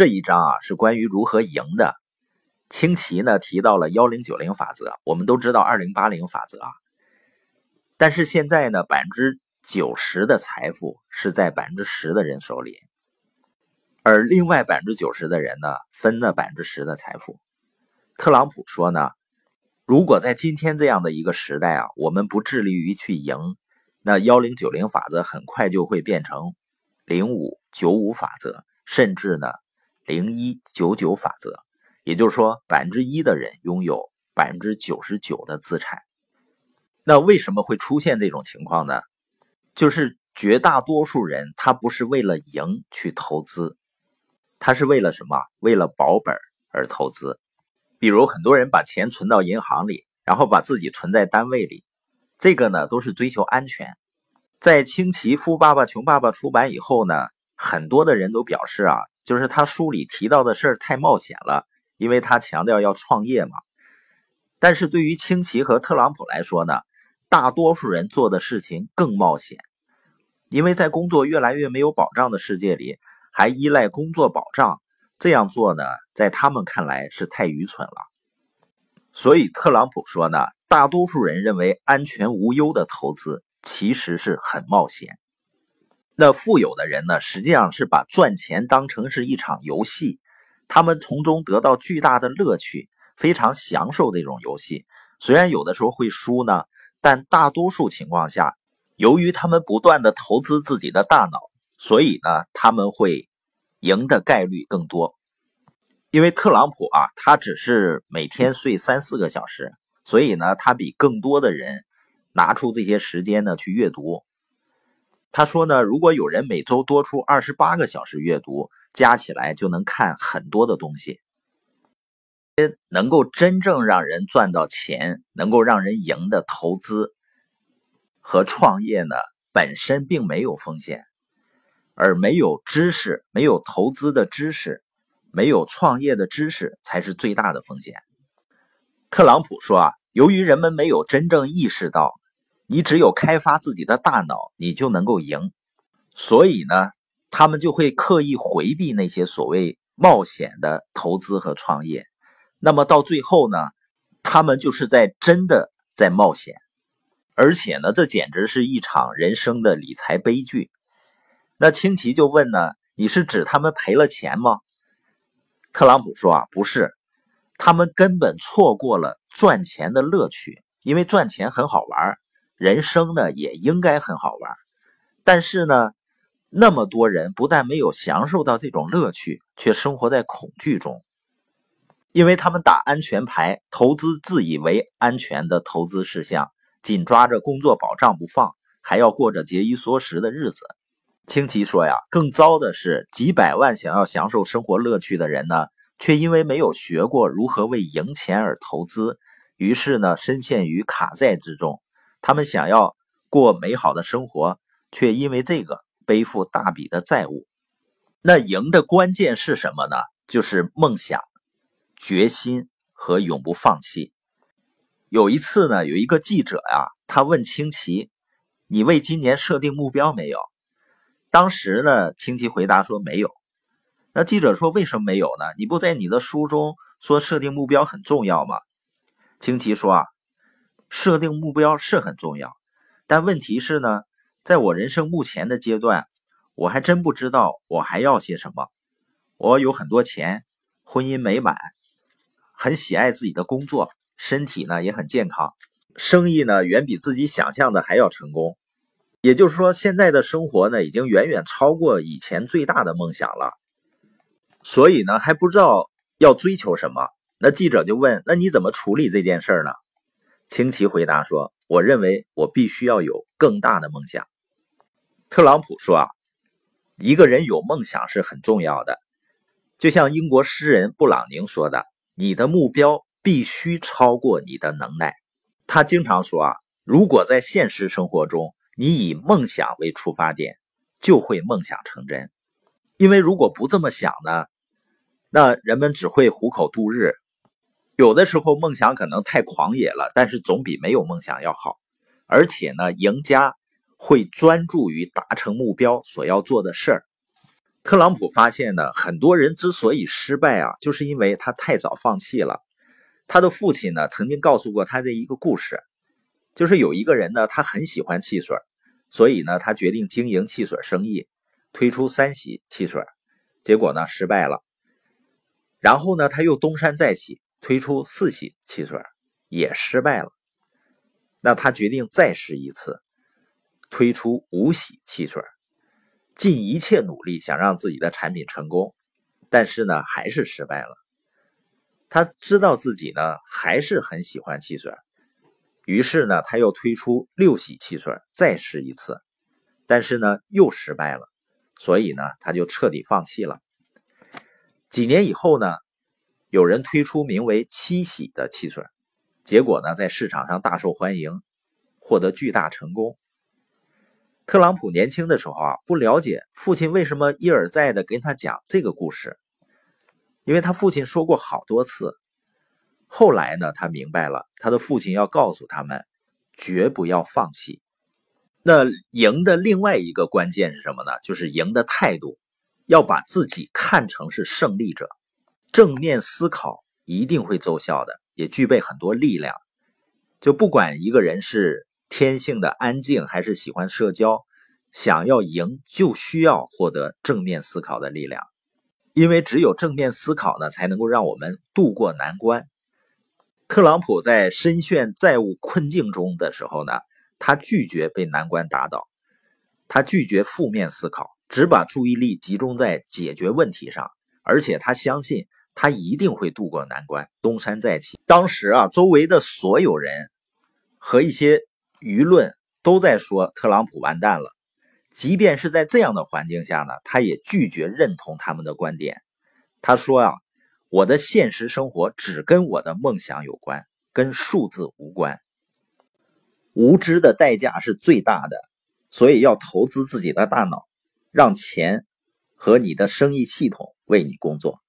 这一章啊是关于如何赢的。清奇呢提到了幺零九零法则，我们都知道二零八零法则啊。但是现在呢，百分之九十的财富是在百分之十的人手里，而另外百分之九十的人呢，分了百分之十的财富。特朗普说呢，如果在今天这样的一个时代啊，我们不致力于去赢，那幺零九零法则很快就会变成零五九五法则，甚至呢零一九九法则。也就是说，百分之一的人拥有百分之九十九的资产。那为什么会出现这种情况呢？就是绝大多数人他不是为了赢去投资，他是为了什么？为了保本而投资。比如很多人把钱存到银行里，然后把自己存在单位里，这个呢都是追求安全。在《清奇富爸爸穷爸爸》出版以后呢，很多的人都表示啊，就是他书里提到的事儿太冒险了，因为他强调要创业嘛。但是对于清奇和特朗普来说呢？大多数人做的事情更冒险，因为在工作越来越没有保障的世界里，还依赖工作保障，这样做呢，在他们看来是太愚蠢了。所以特朗普说呢，大多数人认为安全无忧的投资其实是很冒险。那富有的人呢，实际上是把赚钱当成是一场游戏，他们从中得到巨大的乐趣，非常享受这种游戏。虽然有的时候会输呢。但大多数情况下，由于他们不断的投资自己的大脑，所以呢，他们会赢的概率更多。因为特朗普啊，他只是每天睡三四个小时，所以呢，他比更多的人拿出这些时间呢去阅读。他说呢，如果有人每周多出二十八个小时阅读，加起来就能看很多的东西。能够真正让人赚到钱、能够让人赢的投资和创业呢，本身并没有风险，而没有知识、没有投资的知识、没有创业的知识，才是最大的风险。特朗普说啊，由于人们没有真正意识到，你只有开发自己的大脑，你就能够赢，所以呢，他们就会刻意回避那些所谓冒险的投资和创业。那么到最后呢，他们就是在真的在冒险，而且呢，这简直是一场人生的理财悲剧。那清奇就问呢：“你是指他们赔了钱吗？”特朗普说：“啊，不是，他们根本错过了赚钱的乐趣，因为赚钱很好玩，人生呢也应该很好玩。但是呢，那么多人不但没有享受到这种乐趣，却生活在恐惧中。”因为他们打安全牌，投资自以为安全的投资事项，紧抓着工作保障不放，还要过着节衣缩食的日子。清奇说呀，更糟的是，几百万想要享受生活乐趣的人呢，却因为没有学过如何为赢钱而投资，于是呢，深陷于卡债之中。他们想要过美好的生活，却因为这个背负大笔的债务。那赢的关键是什么呢？就是梦想。决心和永不放弃。有一次呢，有一个记者呀，他问清奇：“你为今年设定目标没有？”当时呢，清奇回答说：“没有。”那记者说：“为什么没有呢？你不在你的书中说设定目标很重要吗？”清奇说：“啊，设定目标是很重要，但问题是呢，在我人生目前的阶段，我还真不知道我还要些什么。我有很多钱，婚姻美满。”很喜爱自己的工作，身体呢也很健康，生意呢远比自己想象的还要成功。也就是说，现在的生活呢已经远远超过以前最大的梦想了。所以呢还不知道要追求什么。那记者就问：“那你怎么处理这件事呢？”清奇回答说：“我认为我必须要有更大的梦想。”特朗普说：“啊，一个人有梦想是很重要的，就像英国诗人布朗宁说的。”你的目标必须超过你的能耐。他经常说啊，如果在现实生活中你以梦想为出发点，就会梦想成真。因为如果不这么想呢，那人们只会糊口度日。有的时候梦想可能太狂野了，但是总比没有梦想要好。而且呢，赢家会专注于达成目标所要做的事儿。特朗普发现呢，很多人之所以失败啊，就是因为他太早放弃了。他的父亲呢，曾经告诉过他的一个故事，就是有一个人呢，他很喜欢汽水，所以呢，他决定经营汽水生意，推出三喜汽水，结果呢，失败了。然后呢，他又东山再起，推出四喜汽水，也失败了。那他决定再试一次，推出五喜汽水，尽一切努力想让自己的产品成功，但是呢，还是失败了。他知道自己呢还是很喜欢汽水，于是呢他又推出六喜汽水再试一次，但是呢又失败了，所以呢他就彻底放弃了。几年以后呢，有人推出名为七喜的汽水，结果呢在市场上大受欢迎，获得巨大成功。特朗普年轻的时候啊不了解父亲为什么一而再的跟他讲这个故事。因为他父亲说过好多次，后来呢，他明白了，他的父亲要告诉他们，绝不要放弃。那赢的另外一个关键是什么呢？就是赢的态度，要把自己看成是胜利者，正面思考一定会奏效的，也具备很多力量。就不管一个人是天性的安静，还是喜欢社交，想要赢，就需要获得正面思考的力量。因为只有正面思考呢，才能够让我们渡过难关。特朗普在深陷债务困境中的时候呢，他拒绝被难关打倒，他拒绝负面思考，只把注意力集中在解决问题上，而且他相信他一定会渡过难关，东山再起。当时啊，周围的所有人和一些舆论都在说特朗普完蛋了。即便是在这样的环境下呢，他也拒绝认同他们的观点。他说：“啊，我的现实生活只跟我的梦想有关，跟数字无关。无知的代价是最大的，所以要投资自己的大脑，让钱和你的生意系统为你工作。”